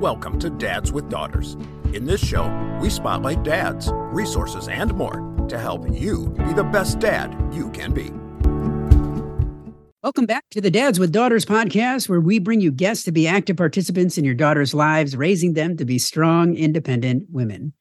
Welcome to Dads with Daughters. In this show, we spotlight dads, resources, and more to help you be the best dad you can be. Welcome back to the Dads with Daughters podcast, where we bring you guests to be active participants in your daughter's lives, raising them to be strong, independent women.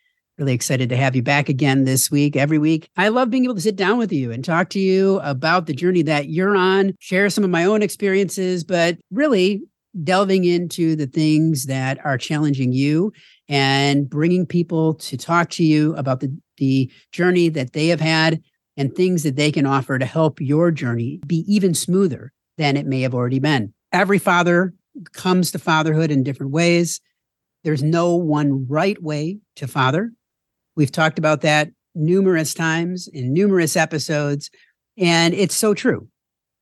Really excited to have you back again this week, every week. I love being able to sit down with you and talk to you about the journey that you're on, share some of my own experiences, but really delving into the things that are challenging you and bringing people to talk to you about the, the journey that they have had and things that they can offer to help your journey be even smoother than it may have already been. Every father comes to fatherhood in different ways. There's no one right way to father. We've talked about that numerous times in numerous episodes. And it's so true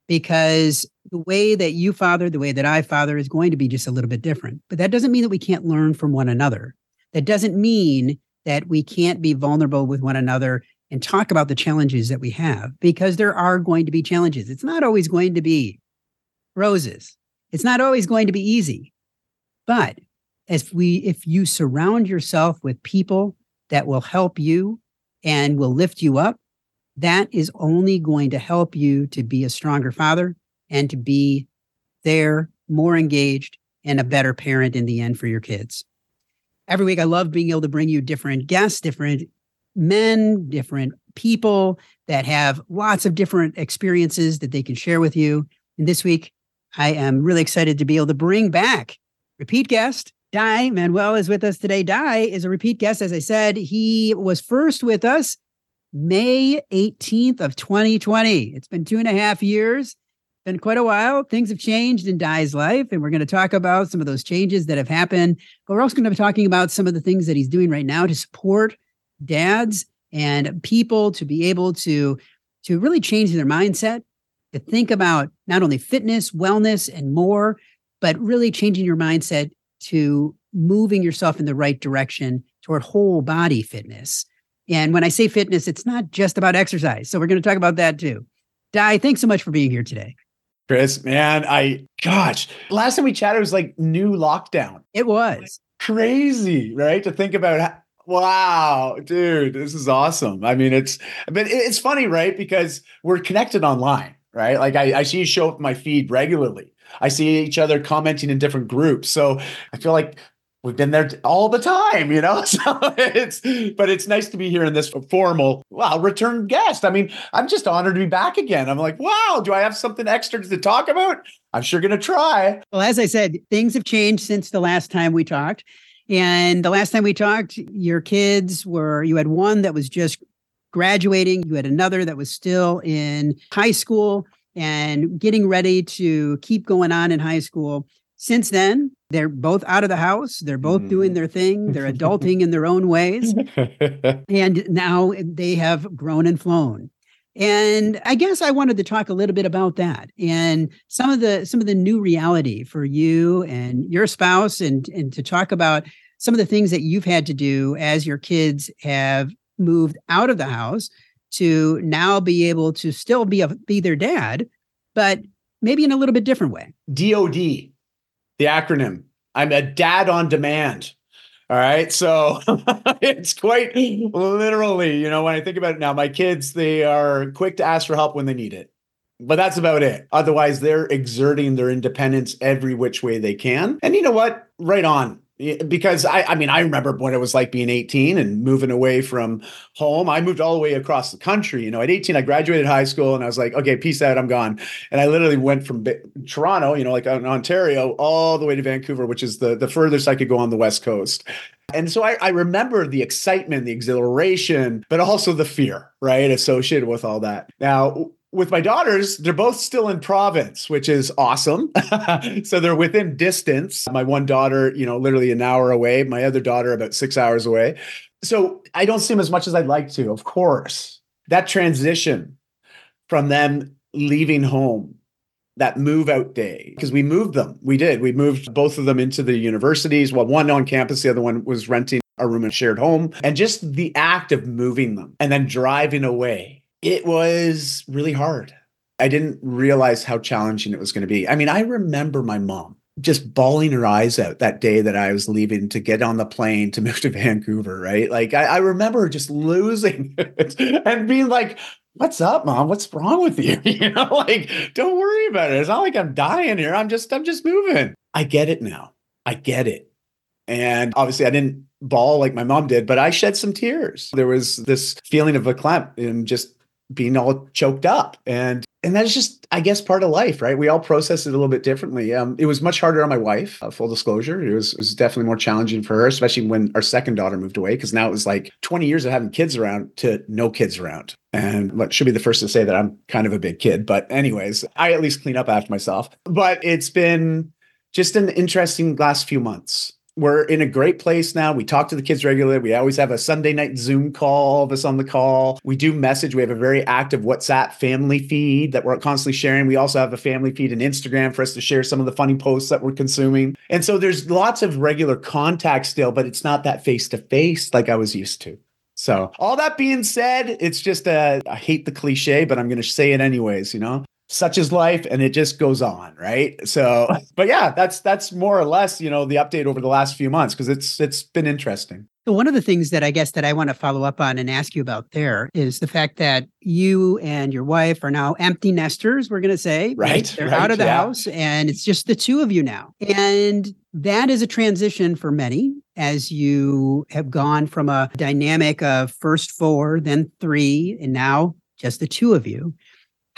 because the way that you father, the way that I father is going to be just a little bit different. But that doesn't mean that we can't learn from one another. That doesn't mean that we can't be vulnerable with one another and talk about the challenges that we have because there are going to be challenges. It's not always going to be roses. It's not always going to be easy. But if we if you surround yourself with people that will help you and will lift you up, that is only going to help you to be a stronger father and to be there, more engaged, and a better parent in the end for your kids. Every week, I love being able to bring you different guests, different men, different people that have lots of different experiences that they can share with you. And this week, I am really excited to be able to bring back repeat guest. Dai Manuel is with us today. Dai is a repeat guest. As I said, he was first with us May 18th of 2020. It's been two and a half years, been quite a while. Things have changed in Dai's life, and we're going to talk about some of those changes that have happened. But we're also going to be talking about some of the things that he's doing right now to support dads and people to be able to to really change their mindset, to think about not only fitness, wellness, and more, but really changing your mindset to moving yourself in the right direction toward whole body fitness and when I say fitness, it's not just about exercise. So we're going to talk about that too. Dai, thanks so much for being here today. Chris, man, I, gosh, last time we chatted was like new lockdown. It was crazy, right? To think about how, Wow, dude, this is awesome. I mean, it's but it's funny, right? Because we're connected online, right? Like I, I see you show up in my feed regularly. I see each other commenting in different groups. So I feel like we've been there all the time, you know. So it's but it's nice to be here in this formal, wow, return guest. I mean, I'm just honored to be back again. I'm like, wow, do I have something extra to talk about? I'm sure gonna try. Well, as I said, things have changed since the last time we talked. And the last time we talked, your kids were you had one that was just graduating, you had another that was still in high school and getting ready to keep going on in high school. Since then, they're both out of the house. They're both mm. doing their thing. They're adulting in their own ways. and now they have grown and flown. And I guess I wanted to talk a little bit about that and some of the some of the new reality for you and your spouse and and to talk about some of the things that you've had to do as your kids have moved out of the house to now be able to still be a, be their dad, but maybe in a little bit different way. DOD the acronym. I'm a dad on demand. All right. So it's quite literally, you know, when I think about it now, my kids, they are quick to ask for help when they need it. But that's about it. Otherwise, they're exerting their independence every which way they can. And you know what? Right on because I, I mean, I remember what it was like being 18 and moving away from home. I moved all the way across the country. You know, at 18, I graduated high school and I was like, okay, peace out, I'm gone. And I literally went from Toronto, you know, like in Ontario, all the way to Vancouver, which is the, the furthest I could go on the West Coast. And so I, I remember the excitement, the exhilaration, but also the fear, right, associated with all that. Now, with my daughters, they're both still in province, which is awesome. so they're within distance. My one daughter, you know, literally an hour away, my other daughter about six hours away. So I don't see them as much as I'd like to, of course. That transition from them leaving home, that move out day, because we moved them. We did. We moved both of them into the universities. Well, one on campus, the other one was renting a room in shared home. And just the act of moving them and then driving away it was really hard. I didn't realize how challenging it was going to be. I mean, I remember my mom just bawling her eyes out that day that I was leaving to get on the plane to move to Vancouver, right? Like I, I remember just losing and being like, what's up, mom? What's wrong with you? You know, like, don't worry about it. It's not like I'm dying here. I'm just, I'm just moving. I get it now. I get it. And obviously I didn't bawl like my mom did, but I shed some tears. There was this feeling of a clamp and just being all choked up. And and that's just i guess part of life right? We all process it a little bit differently. Um, it was much harder on my wife uh, full disclosure. It was, it was definitely more challenging for her especially when our second daughter moved away because now it was like 20 years of having kids around to no kids around. And what should be the first to say that i'm kind of a big kid. But anyways i at least clean up after myself. But it's been just an interesting last few months we're in a great place now. We talk to the kids regularly. We always have a Sunday night Zoom call, all of us on the call. We do message. We have a very active WhatsApp family feed that we're constantly sharing. We also have a family feed and Instagram for us to share some of the funny posts that we're consuming. And so there's lots of regular contact still, but it's not that face to face like I was used to. So, all that being said, it's just a, I hate the cliche, but I'm going to say it anyways, you know? Such is life and it just goes on right so but yeah that's that's more or less you know the update over the last few months because it's it's been interesting so one of the things that i guess that i want to follow up on and ask you about there is the fact that you and your wife are now empty nesters we're going to say right, right? they're right, out of the yeah. house and it's just the two of you now and that is a transition for many as you have gone from a dynamic of first four then three and now just the two of you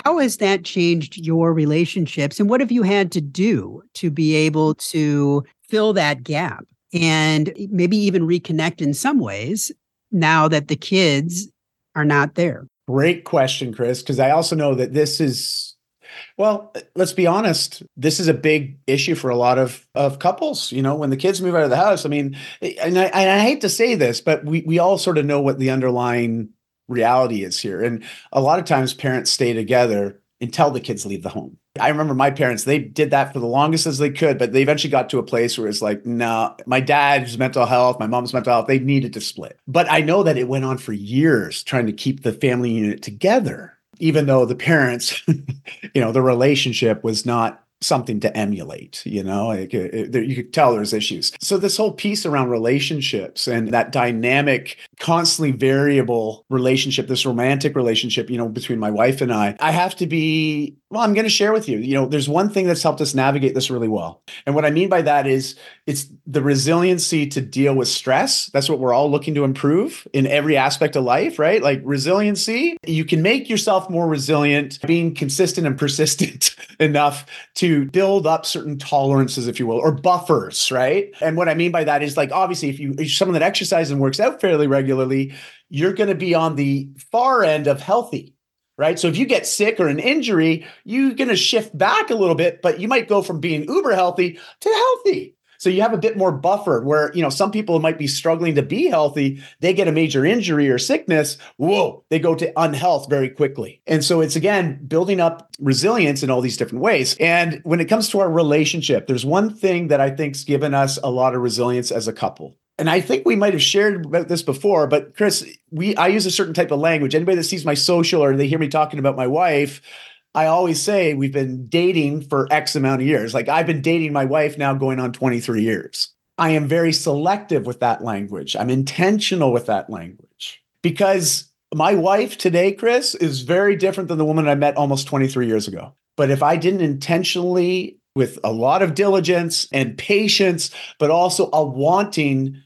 how has that changed your relationships? And what have you had to do to be able to fill that gap and maybe even reconnect in some ways now that the kids are not there? Great question, Chris, because I also know that this is well, let's be honest. This is a big issue for a lot of, of couples. You know, when the kids move out of the house, I mean, eh, and I, and I hate to say this, but we, we all sort of know what the underlying reality is here. And a lot of times parents stay together until the kids leave the home. I remember my parents, they did that for the longest as they could, but they eventually got to a place where it's like, no, nah, my dad's mental health, my mom's mental health, they needed to split. But I know that it went on for years trying to keep the family unit together, even though the parents, you know, the relationship was not something to emulate you know it, it, you could tell there's issues. So this whole piece around relationships and that dynamic constantly variable relationship this romantic relationship you know between my wife and i i have to be well i'm going to share with you you know there's one thing that's helped us navigate this really well. And what i mean by that is it's the resiliency to deal with stress. That's what we're all looking to improve in every aspect of life right? Like resiliency you can make yourself more resilient being consistent and persistent enough to build up certain tolerances, if you will, or buffers, right? And what I mean by that is like, obviously, if you, if someone that exercises and works out fairly regularly, you're going to be on the far end of healthy, right? So if you get sick or an injury, you're going to shift back a little bit, but you might go from being uber healthy to healthy. So you have a bit more buffer where, you know, some people might be struggling to be healthy. They get a major injury or sickness. Whoa, they go to unhealth very quickly. And so it's again building up resilience in all these different ways. And when it comes to our relationship, there's one thing that I think's given us a lot of resilience as a couple and I think we might have shared about this before, but Chris, we I use a certain type of language. Anybody that sees my social or they hear me talking about my wife, I always say we've been dating for X amount of years. Like I've been dating my wife now going on 23 years. I am very selective with that language. I'm intentional with that language because my wife today, Chris, is very different than the woman I met almost 23 years ago. But if I didn't intentionally, with a lot of diligence and patience, but also a wanting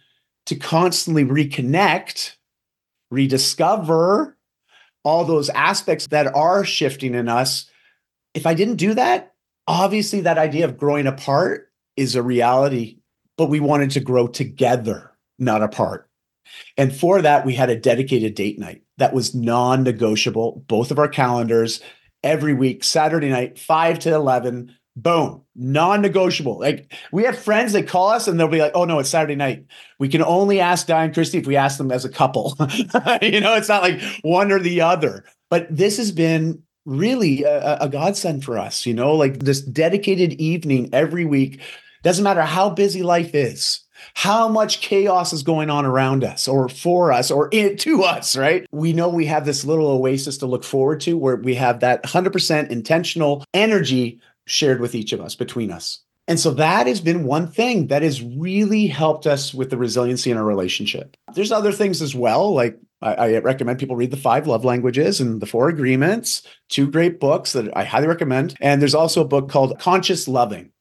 to constantly reconnect, rediscover, all those aspects that are shifting in us. If I didn't do that, obviously that idea of growing apart is a reality, but we wanted to grow together, not apart. And for that, we had a dedicated date night that was non negotiable, both of our calendars every week, Saturday night, 5 to 11. Boom, non negotiable. Like we have friends that call us and they'll be like, oh no, it's Saturday night. We can only ask Dai and Christy if we ask them as a couple. you know, it's not like one or the other. But this has been really a, a godsend for us, you know, like this dedicated evening every week. Doesn't matter how busy life is. how much chaos is going on around us or for us or in, to us, right? We know we have this little oasis to look forward to where we have that 100% intentional energy shared with each of us, between us. And so that has been one thing that has really helped us with the resiliency in our relationship. There's other things as well, like I, I, recommend people read the five love languages and the four agreements, two great books that I highly recommend. And there's also a book called Conscious Loving.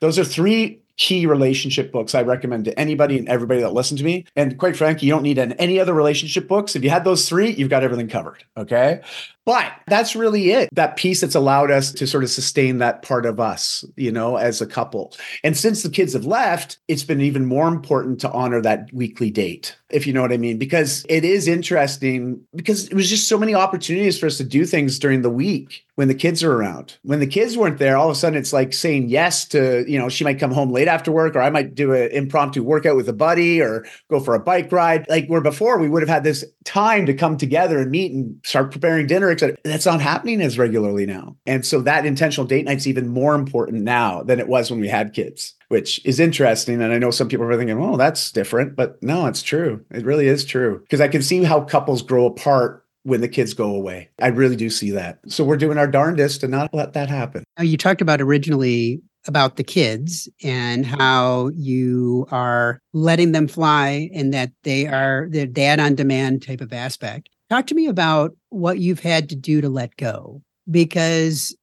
Those are three key relationship books I recommend to anybody and everybody that listen to me. And quite frankly, you don't need any other relationship books. If you had those three, you've got everything covered. Okay. But that's really it. That piece that's allowed us to sort of sustain that part of us, you know, as a couple. And since the kids have left, it's been even more important to honor that weekly date, if you know what I mean, because it is interesting because it was just so many opportunities for us to do things during the week when the kids are around. When the kids weren't there, all of a sudden it's like saying yes to, you know, she might come home late after work, or I might do an impromptu workout with a buddy or go for a bike ride. Like where before we would have had this time to come together and meet and start preparing dinner etc. that's not happening as regularly now. And so that intentional date night's even more important now than it was when we had kids, which is interesting. And I know some people are thinking, oh, that's different. But no, it's true. It really is true. Because I can see how couples grow apart when the kids go away. I really do see that. So we're doing our darndest to not let that happen. Now, you talked about originally about the kids and how you are letting them fly and that they are the dad on demand type of aspect. Talk to me about what you've had to do to let go. Because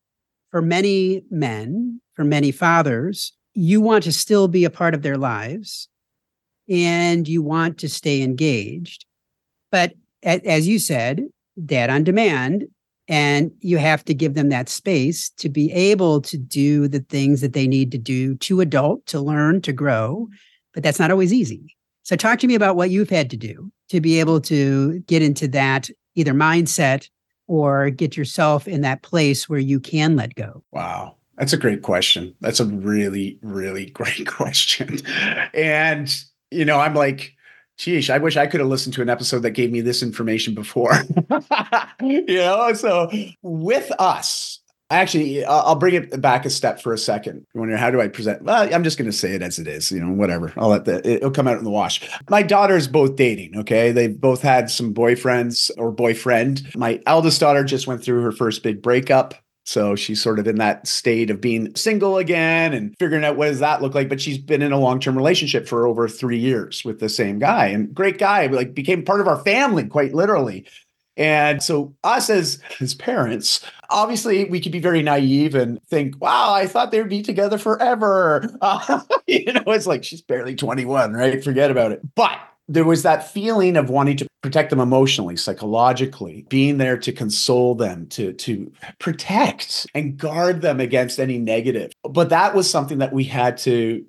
for many men, for many fathers, you want to still be a part of their lives and you want to stay engaged. But as you said, dad on demand, and you have to give them that space to be able to do the things that they need to do to adult, to learn, to grow. But that's not always easy. So, talk to me about what you've had to do to be able to get into that either mindset or get yourself in that place where you can let go? Wow. That's a great question. That's a really, really great question. And, you know, I'm like, geez, I wish I could have listened to an episode that gave me this information before. you know, so with us, Actually, I'll bring it back a step for a second. You wonder how do I present? Well, I'm just going to say it as it is. You know, whatever. I'll let the it'll come out in the wash. My daughter's both dating. Okay, they've both had some boyfriends or boyfriend. My eldest daughter just went through her first big breakup. So she's sort of in that state of being single again and figuring out what does that look like. But she's been in a long-term relationship for over three years with the same guy and great guy, like became part of our family quite literally. And so, us as his parents, obviously, we could be very naive and think, wow, I thought they would be together forever. Uh, you know, it's like she's barely 21, right? Forget about it. But there was that feeling of wanting to protect them emotionally, psychologically, being there to console them, to, to protect and guard them against any negative. But that was something that we had to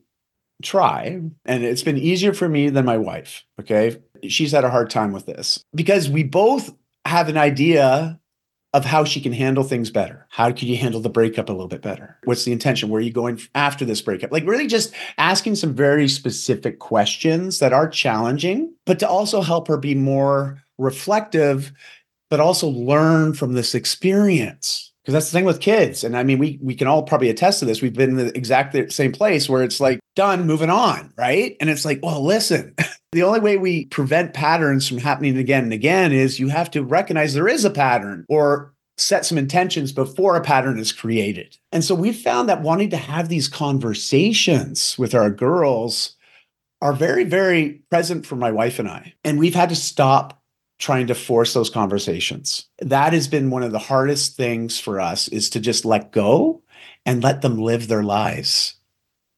try. And it's been easier for me than my wife. Okay. She's had a hard time with this because we both have an idea of how she can handle things better. How could you handle the breakup a little bit better? What's the intention? Where are you going after this breakup? Like, really just asking some very specific questions that are challenging, but to also help her be more reflective, but also learn from this experience because that's the thing with kids and i mean we we can all probably attest to this we've been in the exact same place where it's like done moving on right and it's like well listen the only way we prevent patterns from happening again and again is you have to recognize there is a pattern or set some intentions before a pattern is created and so we found that wanting to have these conversations with our girls are very very present for my wife and i and we've had to stop trying to force those conversations. That has been one of the hardest things for us is to just let go and let them live their lives.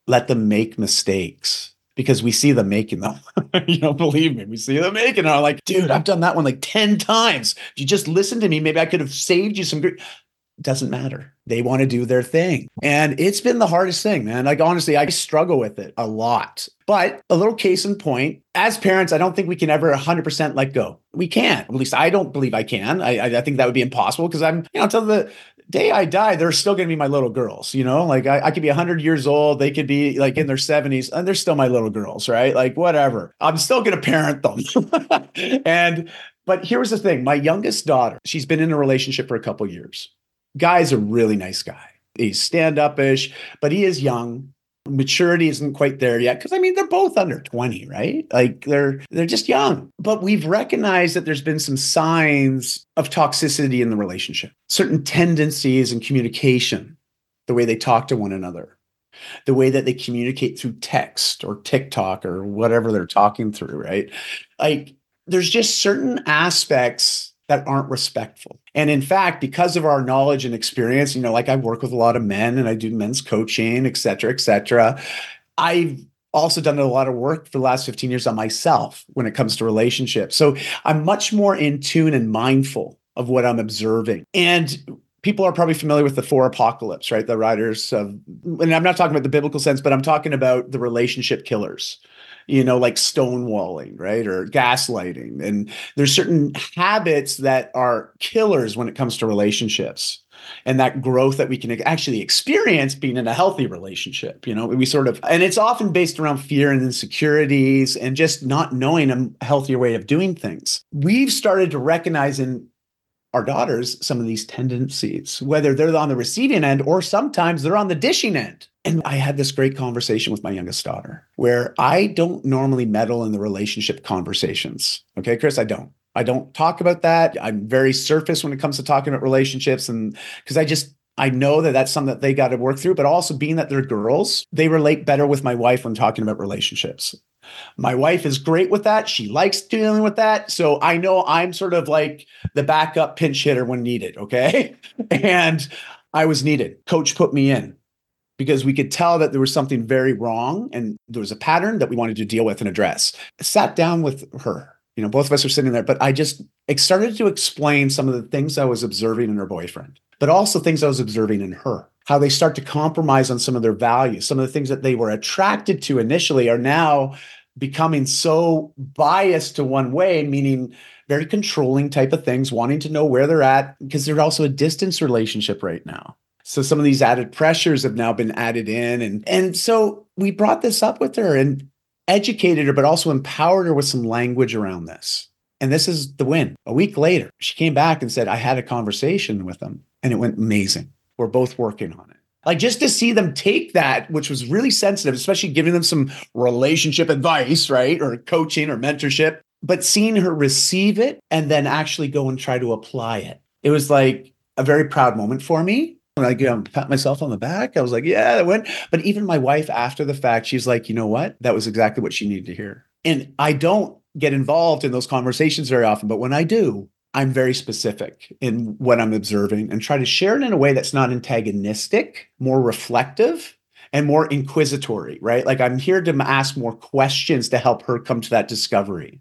Let them make mistakes because we see them making them. you know, believe me, we see them making them. I'm like, dude, I've done that one like 10 times. If you just listen to me, maybe I could have saved you some great doesn't matter. They want to do their thing. And it's been the hardest thing, man. Like, honestly, I struggle with it a lot. But a little case in point, as parents, I don't think we can ever 100% let go. We can't. At least I don't believe I can. I, I think that would be impossible because I'm, you know, until the day I die, they're still going to be my little girls, you know, like I, I could be 100 years old. They could be like in their 70s and they're still my little girls, right? Like, whatever. I'm still going to parent them. and, but here's the thing my youngest daughter, she's been in a relationship for a couple years guy's a really nice guy. He's stand upish, but he is young. Maturity isn't quite there yet because i mean they're both under 20 right? Like they're they're just young. But we've recognized that there's been some signs of toxicity in the relationship certain tendencies in communication the way they talk to one another the way that they communicate through text or tiktok or whatever they're talking through right? Like there's just certain aspects that aren't respectful. And in fact, because of our knowledge and experience, you know, like I work with a lot of men and I do men's coaching, et cetera, et cetera. I've also done a lot of work for the last 15 years on myself when it comes to relationships. So I'm much more in tune and mindful of what I'm observing. And people are probably familiar with the four apocalypse, right? The writers of, and I'm not talking about the biblical sense, but I'm talking about the relationship killers you know, like stonewalling, right? Or gaslighting. And there's certain habits that are killers when it comes to relationships and that growth that we can actually experience being in a healthy relationship you know we sort of and it's often based around fear and insecurities and just not knowing a healthier way of doing things we've started to recognize in our daughters some of these tendencies whether they're on the receiving end or sometimes they're on the dishing end and I had this great conversation with my youngest daughter where I don't normally meddle in the relationship conversations. Okay, Chris, I don't. I don't talk about that. I'm very surface when it comes to talking about relationships. And because I just, I know that that's something that they got to work through, but also being that they're girls, they relate better with my wife when talking about relationships. My wife is great with that. She likes dealing with that. So I know I'm sort of like the backup pinch hitter when needed. Okay. and I was needed. Coach put me in because we could tell that there was something very wrong and there was a pattern that we wanted to deal with and address. I sat down with her. You know, both of us are sitting there, but I just started to explain some of the things I was observing in her boyfriend, but also things I was observing in her. How they start to compromise on some of their values. Some of the things that they were attracted to initially are now becoming so biased to one way, meaning very controlling type of things, wanting to know where they're at, because they're also a distance relationship right now. So some of these added pressures have now been added in. And, and so we brought this up with her and educated her, but also empowered her with some language around this. And this is the win. A week later, she came back and said, I had a conversation with them and it went amazing. We're both working on it. Like just to see them take that, which was really sensitive, especially giving them some relationship advice, right? Or coaching or mentorship, but seeing her receive it and then actually go and try to apply it. It was like a very proud moment for me like, you know, pat myself on the back. I was like, yeah, it went. But even my wife, after the fact, she's like, you know what? That was exactly what she needed to hear. And I don't get involved in those conversations very often, but when I do, I'm very specific in what I'm observing and try to share it in a way that's not antagonistic, more reflective, and more inquisitory, right? Like I'm here to ask more questions to help her come to that discovery.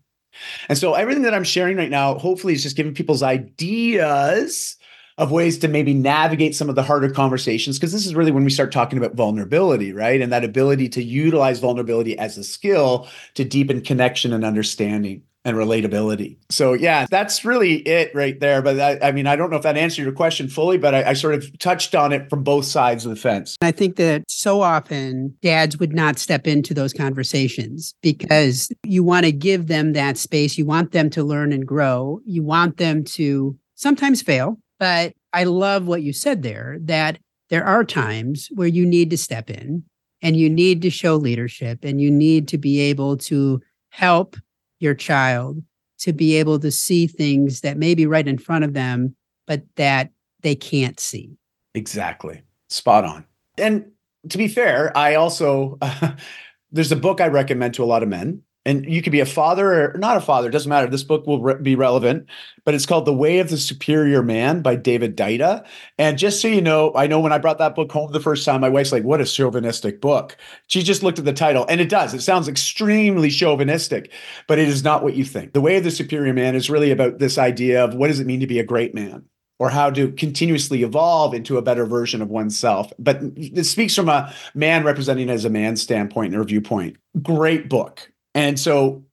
And so everything that I'm sharing right now, hopefully, is just giving people's ideas of ways to maybe navigate some of the harder conversations because this is really when we start talking about vulnerability right and that ability to utilize vulnerability as a skill to deepen connection and understanding and relatability. So yeah, that's really it right there. But I, I mean, I don't know if that answered your question fully, but I, I, sort of touched on it from both sides of the fence. I think that so often dads would not step into those conversations because you want to give them that space. You want them to learn and grow. You want them to sometimes fail. But I love what you said there that there are times where you need to step in and you need to show leadership and you need to be able to help your child to be able to see things that may be right in front of them, but that they can't see. Exactly. Spot on. And to be fair, I also, uh, there's a book I recommend to a lot of men and you could be a father or not a father, it doesn't matter. This book will re- be relevant, but it's called The Way of the Superior Man by David Deida. And just so you know, I know when I brought that book home the first time, my wife's like, what a chauvinistic book. She just looked at the title, and it does. It sounds extremely chauvinistic, but it is not what you think. The Way of the Superior Man is really about this idea of what does it mean to be a great man? or how to continuously evolve into a better version of oneself. But it speaks from a man representing as a man standpoint or viewpoint. Great book. And so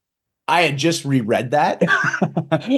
I had just reread that.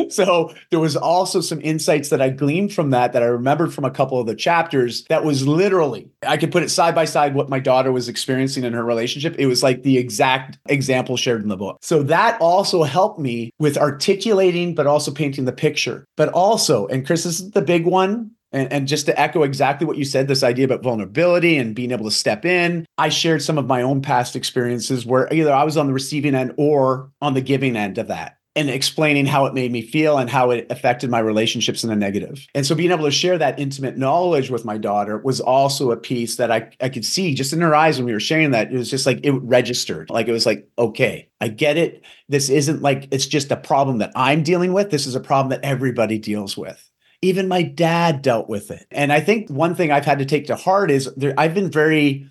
so there was also some insights that I gleaned from that that I remembered from a couple of the chapters that was literally, I could put it side by side what my daughter was experiencing in her relationship. It was like the exact example shared in the book. So that also helped me with articulating, but also painting the picture. But also, and Chris, this is the big one And, and just to echo exactly what you said, this idea about vulnerability and being able to step in, I shared some of my own past experiences where either I was on the receiving end or on the giving end of that and explaining how it made me feel and how it affected my relationships in a negative. And so being able to share that intimate knowledge with my daughter was also a piece that I, I could see just in her eyes when we were sharing that. It was just like it registered. Like it was like, okay, I get it. This isn't like it's just a problem that I'm dealing with. This is a problem that everybody deals with. Even my dad dealt with it. And I think one thing I've had to take to heart is there, I've been very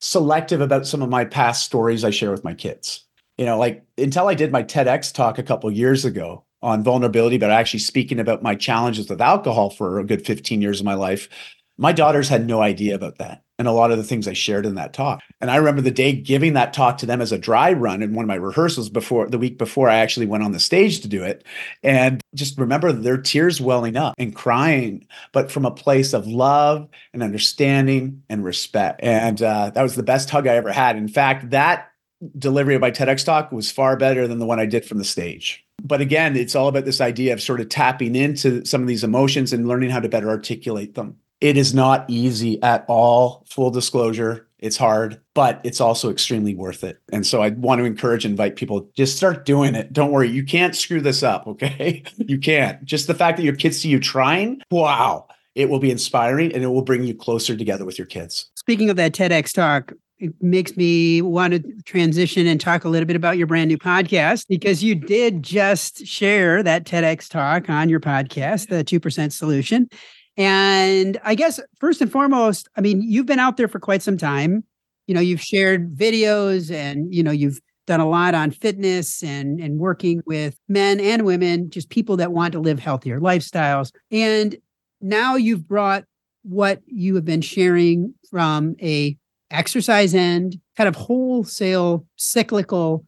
selective about some of my past stories I share with my kids you know, like until I did my TEDx talk a couple years ago on vulnerability, but actually speaking about my challenges with alcohol for a good 15 years of my life, my daughters had no idea about that and a lot of the things I shared in that talk. And I remember the day giving that talk to them as a dry run in one of my rehearsals before the week before I actually went on the stage to do it. And just remember their tears welling up and crying, but from a place of love and understanding and respect. And uh, that was the best hug I ever had. In fact, that delivery of my TEDx talk was far better than the one I did from the stage. But again, it's all about this idea of sort of tapping into some of these emotions and learning how to better articulate them. It is not easy at all, full disclosure. It's hard, but it's also extremely worth it. And so I want to encourage and invite people just start doing it. Don't worry, you can't screw this up, okay? you can't. Just the fact that your kids see you trying, wow, it will be inspiring and it will bring you closer together with your kids. Speaking of that TEDx talk, it makes me want to transition and talk a little bit about your brand new podcast because you did just share that TEDx talk on your podcast, the 2% solution. And I guess first and foremost, I mean, you've been out there for quite some time. You know, you've shared videos and, you know, you've done a lot on fitness and and working with men and women, just people that want to live healthier lifestyles. And now you've brought what you have been sharing from a exercise end, kind of wholesale cyclical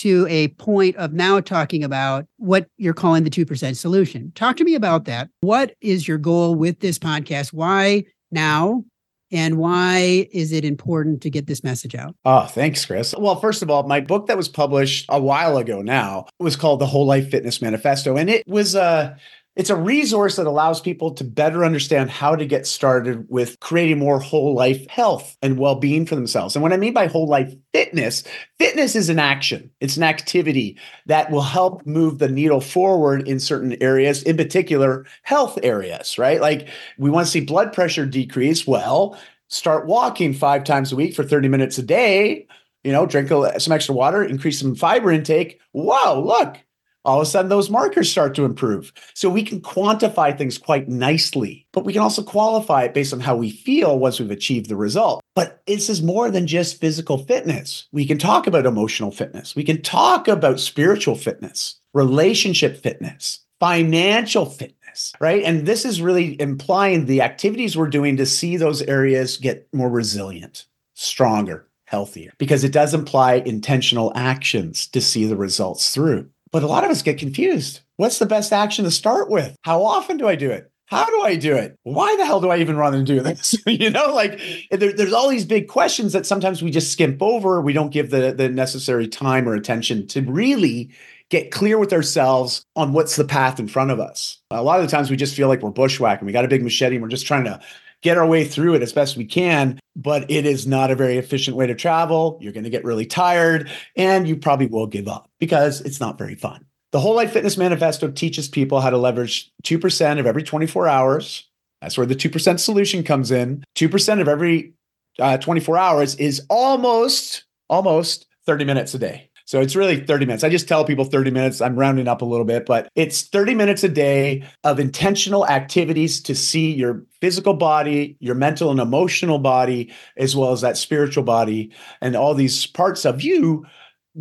to a point of now talking about what you're calling the 2% solution. Talk to me about that. What is your goal with this podcast? Why now? And why is it important to get this message out? Oh, thanks, Chris. Well, first of all, my book that was published a while ago now was called The Whole Life Fitness Manifesto. And it was a uh, it's a resource that allows people to better understand how to get started with creating more whole life health and well being for themselves. And what I mean by whole life fitness, fitness is an action, it's an activity that will help move the needle forward in certain areas, in particular, health areas, right? Like we want to see blood pressure decrease. Well, start walking five times a week for 30 minutes a day. You know, drink some extra water, increase some fiber intake. Wow, look, all of a sudden those markers start to improve. So we can quantify things quite nicely, but we can also qualify it based on how we feel once we've achieved the result. But this is more than just physical fitness. We can talk about emotional fitness, we can talk about spiritual fitness, relationship fitness, financial fitness. Right. And this is really implying the activities we're doing to see those areas get more resilient, stronger, healthier, because it does imply intentional actions to see the results through. But a lot of us get confused. What's the best action to start with? How often do I do it? How do I do it? Why the hell do I even run and do this? you know, like there, there's all these big questions that sometimes we just skimp over. We don't give the, the necessary time or attention to really get clear with ourselves on what's the path in front of us. A lot of the times we just feel like we're bushwhacking. We got a big machete and we're just trying to get our way through it as best we can, but it is not a very efficient way to travel. You're going to get really tired and you probably will give up because it's not very fun. The Whole Life Fitness Manifesto teaches people how to leverage 2% of every 24 hours. That's where the 2% solution comes in. 2% of every uh, 24 hours is almost, almost 30 minutes a day. So it's really 30 minutes. I just tell people 30 minutes. I'm rounding up a little bit, but it's 30 minutes a day of intentional activities to see your physical body, your mental and emotional body, as well as that spiritual body, and all these parts of you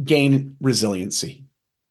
gain resiliency,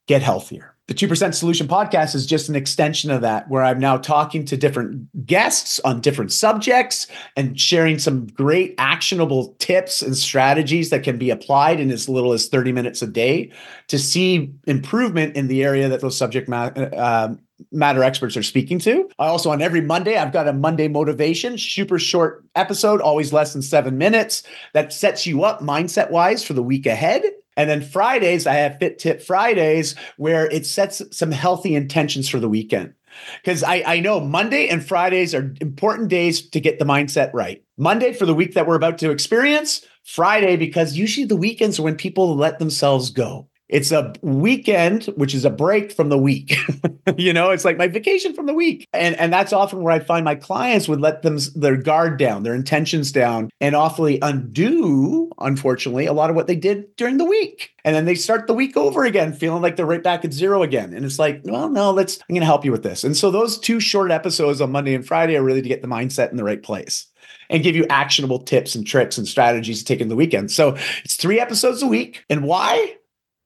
get healthier. The 2% Solution podcast is just an extension of that, where I'm now talking to different guests on different subjects and sharing some great actionable tips and strategies that can be applied in as little as 30 minutes a day to see improvement in the area that those subject matter. Uh, matter experts are speaking to. I also on every Monday I've got a Monday motivation, super short episode, always less than 7 minutes that sets you up mindset wise for the week ahead and then Fridays, I have Fit Tip Fridays where it sets some healthy intentions for the weekend. because I, I know Monday and Fridays are important days to get the mindset right. Monday for the week that we're about to experience, Friday because usually the weekends are when people let themselves go. It's a weekend, which is a break from the week. you know, it's like my vacation from the week. And and that's often where I find my clients would let them their guard down, their intentions down, and awfully undo, unfortunately, a lot of what they did during the week. And then they start the week over again, feeling like they're right back at zero again. And it's like, well, no, let's I'm gonna help you with this. And so those two short episodes on Monday and Friday are really to get the mindset in the right place and give you actionable tips and tricks and strategies to take in the weekend. So it's three episodes a week. And why?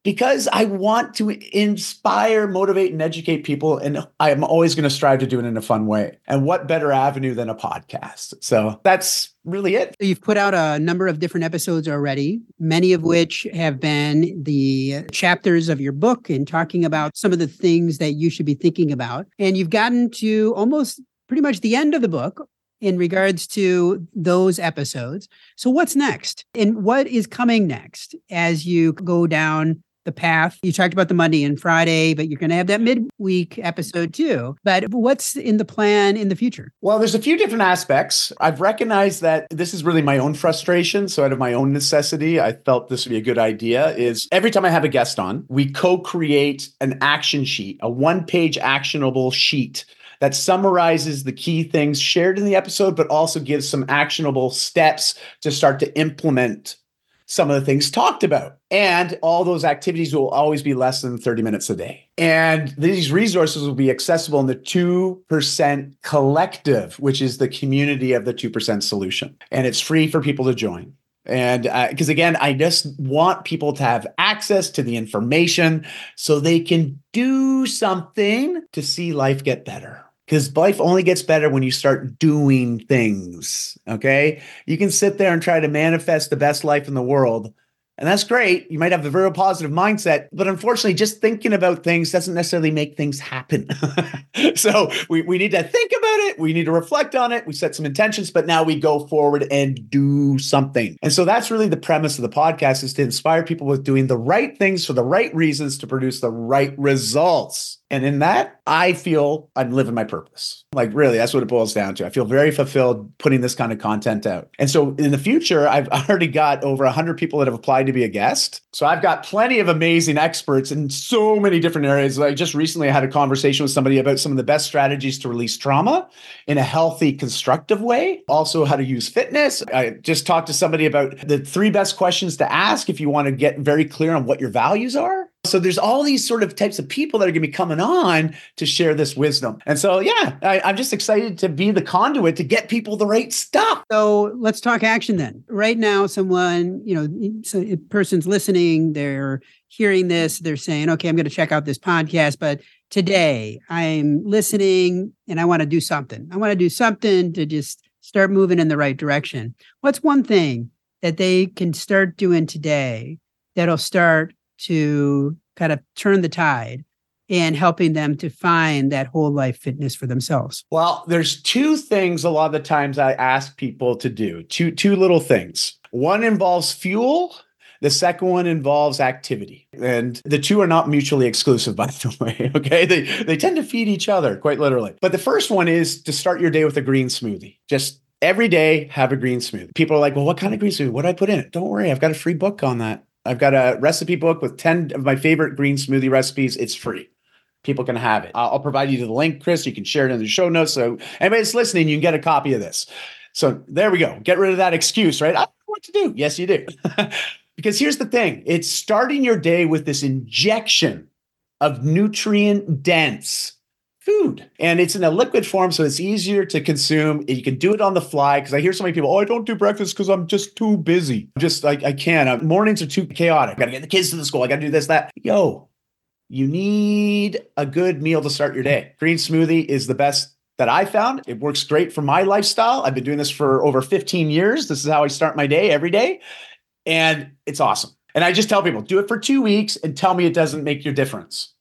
Because I want to inspire, motivate, and educate people. And I'm always going to strive to do it in a fun way. And what better avenue than a podcast? So that's really it. You've put out a number of different episodes already, many of which have been the chapters of your book and talking about some of the things that you should be thinking about. And you've gotten to almost pretty much the end of the book in regards to those episodes. So, what's next? And what is coming next as you go down the path. You talked about the Monday and Friday, but you're going to have that midweek episode too. But what's in the plan in the future? Well, there's a few different aspects. I've recognized that this is really my own frustration. So, out of my own necessity, I felt this would be a good idea. Is every time I have a guest on, we co create an action sheet, a one page actionable sheet that summarizes the key things shared in the episode, but also gives some actionable steps to start to implement some of the things talked about. And all those activities will always be less than 30 minutes a day. And these resources will be accessible in the 2% collective, which is the community of the 2% solution. And it's free for people to join. And because uh, again, I just want people to have access to the information so they can do something to see life get better because life only gets better when you start doing things. Okay. You can sit there and try to manifest the best life in the world. And that's great. You might have a very positive mindset, but unfortunately, just thinking about things doesn't necessarily make things happen. so we, we need to think about it. We need to reflect on it. We set some intentions, but now we go forward and do something. And so that's really the premise of the podcast is to inspire people with doing the right things for the right reasons to produce the right results. And in that, I feel I'm living my purpose. Like, really, that's what it boils down to. I feel very fulfilled putting this kind of content out. And so in the future, I've already got over 100 people that have applied to be a guest. So I've got plenty of amazing experts in so many different areas. I just recently I had a conversation with somebody about some of the best strategies to release trauma in a healthy, constructive way. Also, how to use fitness. I just talked to somebody about the three best questions to ask if you want to get very clear on what your values are. So there's all these sort of types of people that are going to be coming on to share this wisdom. And so, yeah, I, I'm just excited to be the conduit to get people the right stuff. So let's talk action then. Right now, someone, you know, so a person's listening, they're hearing this, they're saying, okay, I'm going to check out this podcast, but today I'm listening and I want to do something. I want to do something to just start moving in the right direction. What's one thing that they can start doing today that'll start to kind of turn the tide and helping them to find that whole life fitness for themselves? Well, there's two things a lot of the times I ask people to do. Two two little things. One involves fuel, the second one involves activity. And the two are not mutually exclusive, by the way. Okay. They, they tend to feed each other, quite literally. But the first one is to start your day with a green smoothie. Just every day, have a green smoothie. People are like, well, what kind of green smoothie? What do I put in it? Don't worry. I've got a free book on that. I've got a recipe book with 10 of my favorite green smoothie recipes. It's free. People can have it. I'll provide you the link, Chris. You can share it in the show notes. So anybody that's listening, you can get a copy of this. So there we go. Get rid of that excuse, right? I don't know what to do. Yes, you do. because here's the thing it's starting your day with this injection of nutrient dense food. And it's in a liquid form, so it's easier to consume. You can do it on the fly. Because I hear so many people, oh, I don't do breakfast because I'm just too busy. Just like I can't. Uh, mornings are too chaotic. I gotta get the kids to the school. I gotta do this, that. Yo, you need a good meal to start your day. Green smoothie is the best that I found. It works great for my lifestyle. I've been doing this for over 15 years. This is how I start my day every day. And it's awesome. And I just tell people, do it for two weeks and tell me it doesn't make your difference.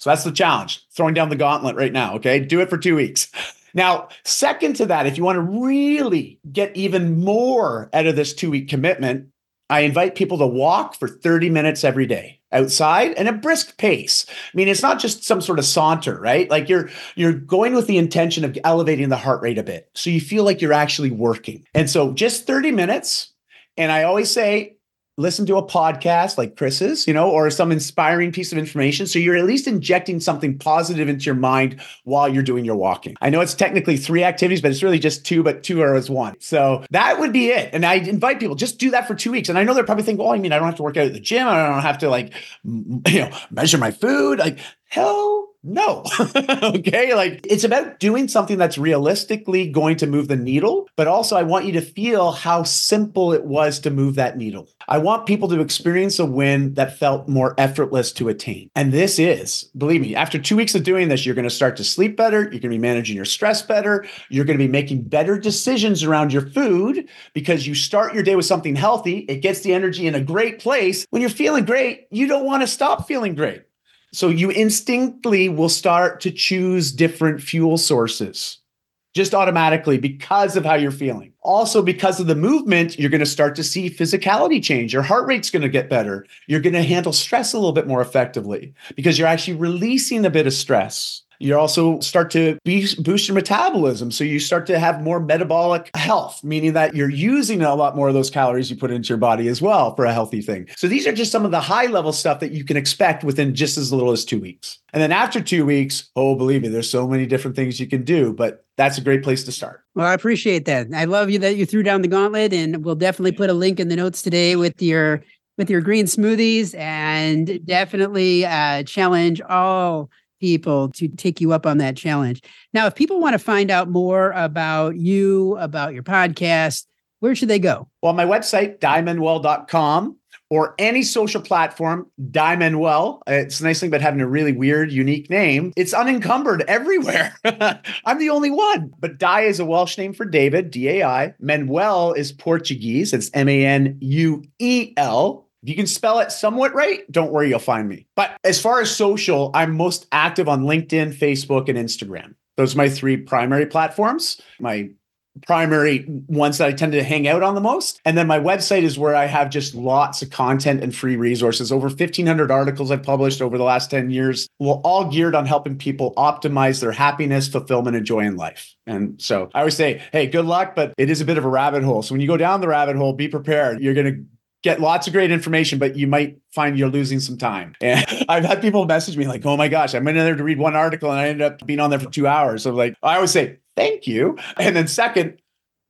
So that's the challenge, throwing down the gauntlet right now. Okay. Do it for two weeks. Now, second to that, if you want to really get even more out of this two week commitment, I invite people to walk for 30 minutes every day outside and a brisk pace. I mean, it's not just some sort of saunter, right? Like you're you're going with the intention of elevating the heart rate a bit. So you feel like you're actually working. And so just 30 minutes and I always say listen to a podcast like Chris's, you know, or some inspiring piece of information. So you're at least injecting something positive into your mind while you're doing your walking. I know it's technically three activities, but it's really just two, but two are as one. So that would be it. And I invite people just do that for two weeks. And I know they're probably thinking, well, I mean, I don't have to work out at the gym. I don't have to like, you know, measure my food. Like, hell no. okay. Like it's about doing something that's realistically going to move the needle, but also I want you to feel how simple it was to move that needle. I want people to experience a win that felt more effortless to attain. And this is, believe me, after two weeks of doing this, you're going to start to sleep better. You're going to be managing your stress better. You're going to be making better decisions around your food because you start your day with something healthy. It gets the energy in a great place. When you're feeling great, you don't want to stop feeling great. So you instinctively will start to choose different fuel sources just automatically because of how you're feeling. Also, because of the movement, you're going to start to see physicality change. Your heart rate's going to get better. You're going to handle stress a little bit more effectively because you're actually releasing a bit of stress you also start to boost your metabolism. So you start to have more metabolic health, meaning that you're using a lot more of those calories you put into your body as well for a healthy thing. So these are just some of the high level stuff that you can expect within just as little as two weeks. And then after two weeks, oh, believe me, there's so many different things you can do, but that's a great place to start. Well, I appreciate that. I love you that you threw down the gauntlet, and we'll definitely put a link in the notes today with your with your green smoothies and definitely uh, challenge all people to take you up on that challenge. Now, if people want to find out more about you, about your podcast, where should they go? Well, my website, daimanuel.com, or any social platform, DaiManuel. It's a nice thing about having a really weird, unique name. It's unencumbered everywhere. I'm the only one. But Dai is a Welsh name for David, D A I. Manuel is Portuguese. It's M A N U E L. If you can spell it somewhat right, don't worry, you'll find me. But as far as social, I'm most active on LinkedIn, Facebook, and Instagram. Those are my three primary platforms. My primary ones that I tend to hang out on the most. And then my website is where I have just lots of content and free resources. Over 1,500 articles I've published over the last 10 years, all geared on helping people optimize their happiness, fulfillment, and joy in life. And so I always say, hey, good luck, but it is a bit of a rabbit hole. So when you go down the rabbit hole, be prepared. You're going to get lots of great information, but you might find you're losing some time. And I've had people message me like, oh my gosh, I'm in there to read one article and I ended up being on there for two hours. So like, I always say, thank you. And then second,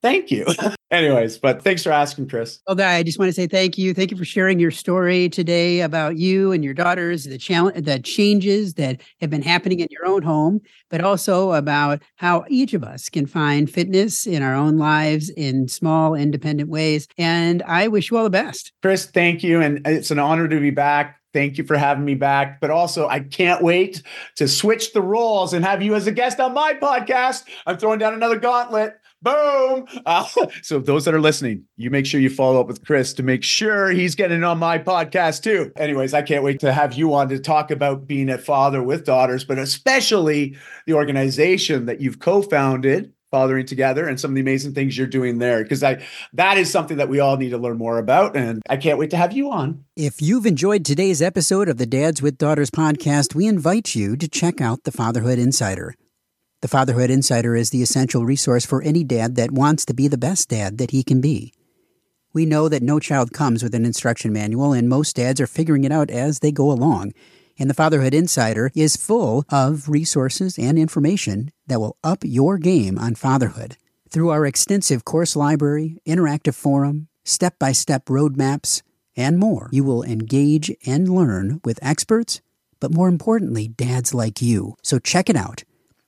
thank you. Anyways, but thanks for asking, Chris. Well, I just want to say thank you. Thank you for sharing your story today about you and your daughters, the challenge, the changes that have been happening in your own home, but also about how each of us can find fitness in our own lives in small, independent ways. And I wish you all the best. Chris, thank you. And it's an honor to be back. Thank you for having me back. But also, I can't wait to switch the roles and have you as a guest on my podcast. I'm throwing down another gauntlet. Boom. Uh, so, those that are listening, you make sure you follow up with Chris to make sure he's getting on my podcast too. Anyways, I can't wait to have you on to talk about being a father with daughters, but especially the organization that you've co founded fathering together and some of the amazing things you're doing there because I that is something that we all need to learn more about and I can't wait to have you on. If you've enjoyed today's episode of the Dads with Daughters podcast, we invite you to check out the Fatherhood Insider. The Fatherhood Insider is the essential resource for any dad that wants to be the best dad that he can be. We know that no child comes with an instruction manual, and most dads are figuring it out as they go along. And the Fatherhood Insider is full of resources and information that will up your game on fatherhood. Through our extensive course library, interactive forum, step by step roadmaps, and more, you will engage and learn with experts, but more importantly, dads like you. So check it out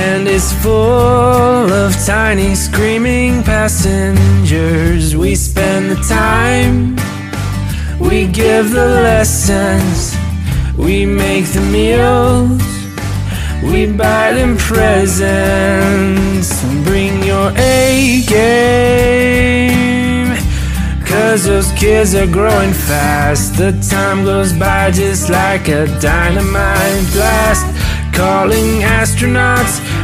and it's full of tiny screaming passengers. We spend the time We give the lessons, we make the meals, we buy them presents. Bring your A game. Cause those kids are growing fast. The time goes by just like a dynamite blast. Calling astronauts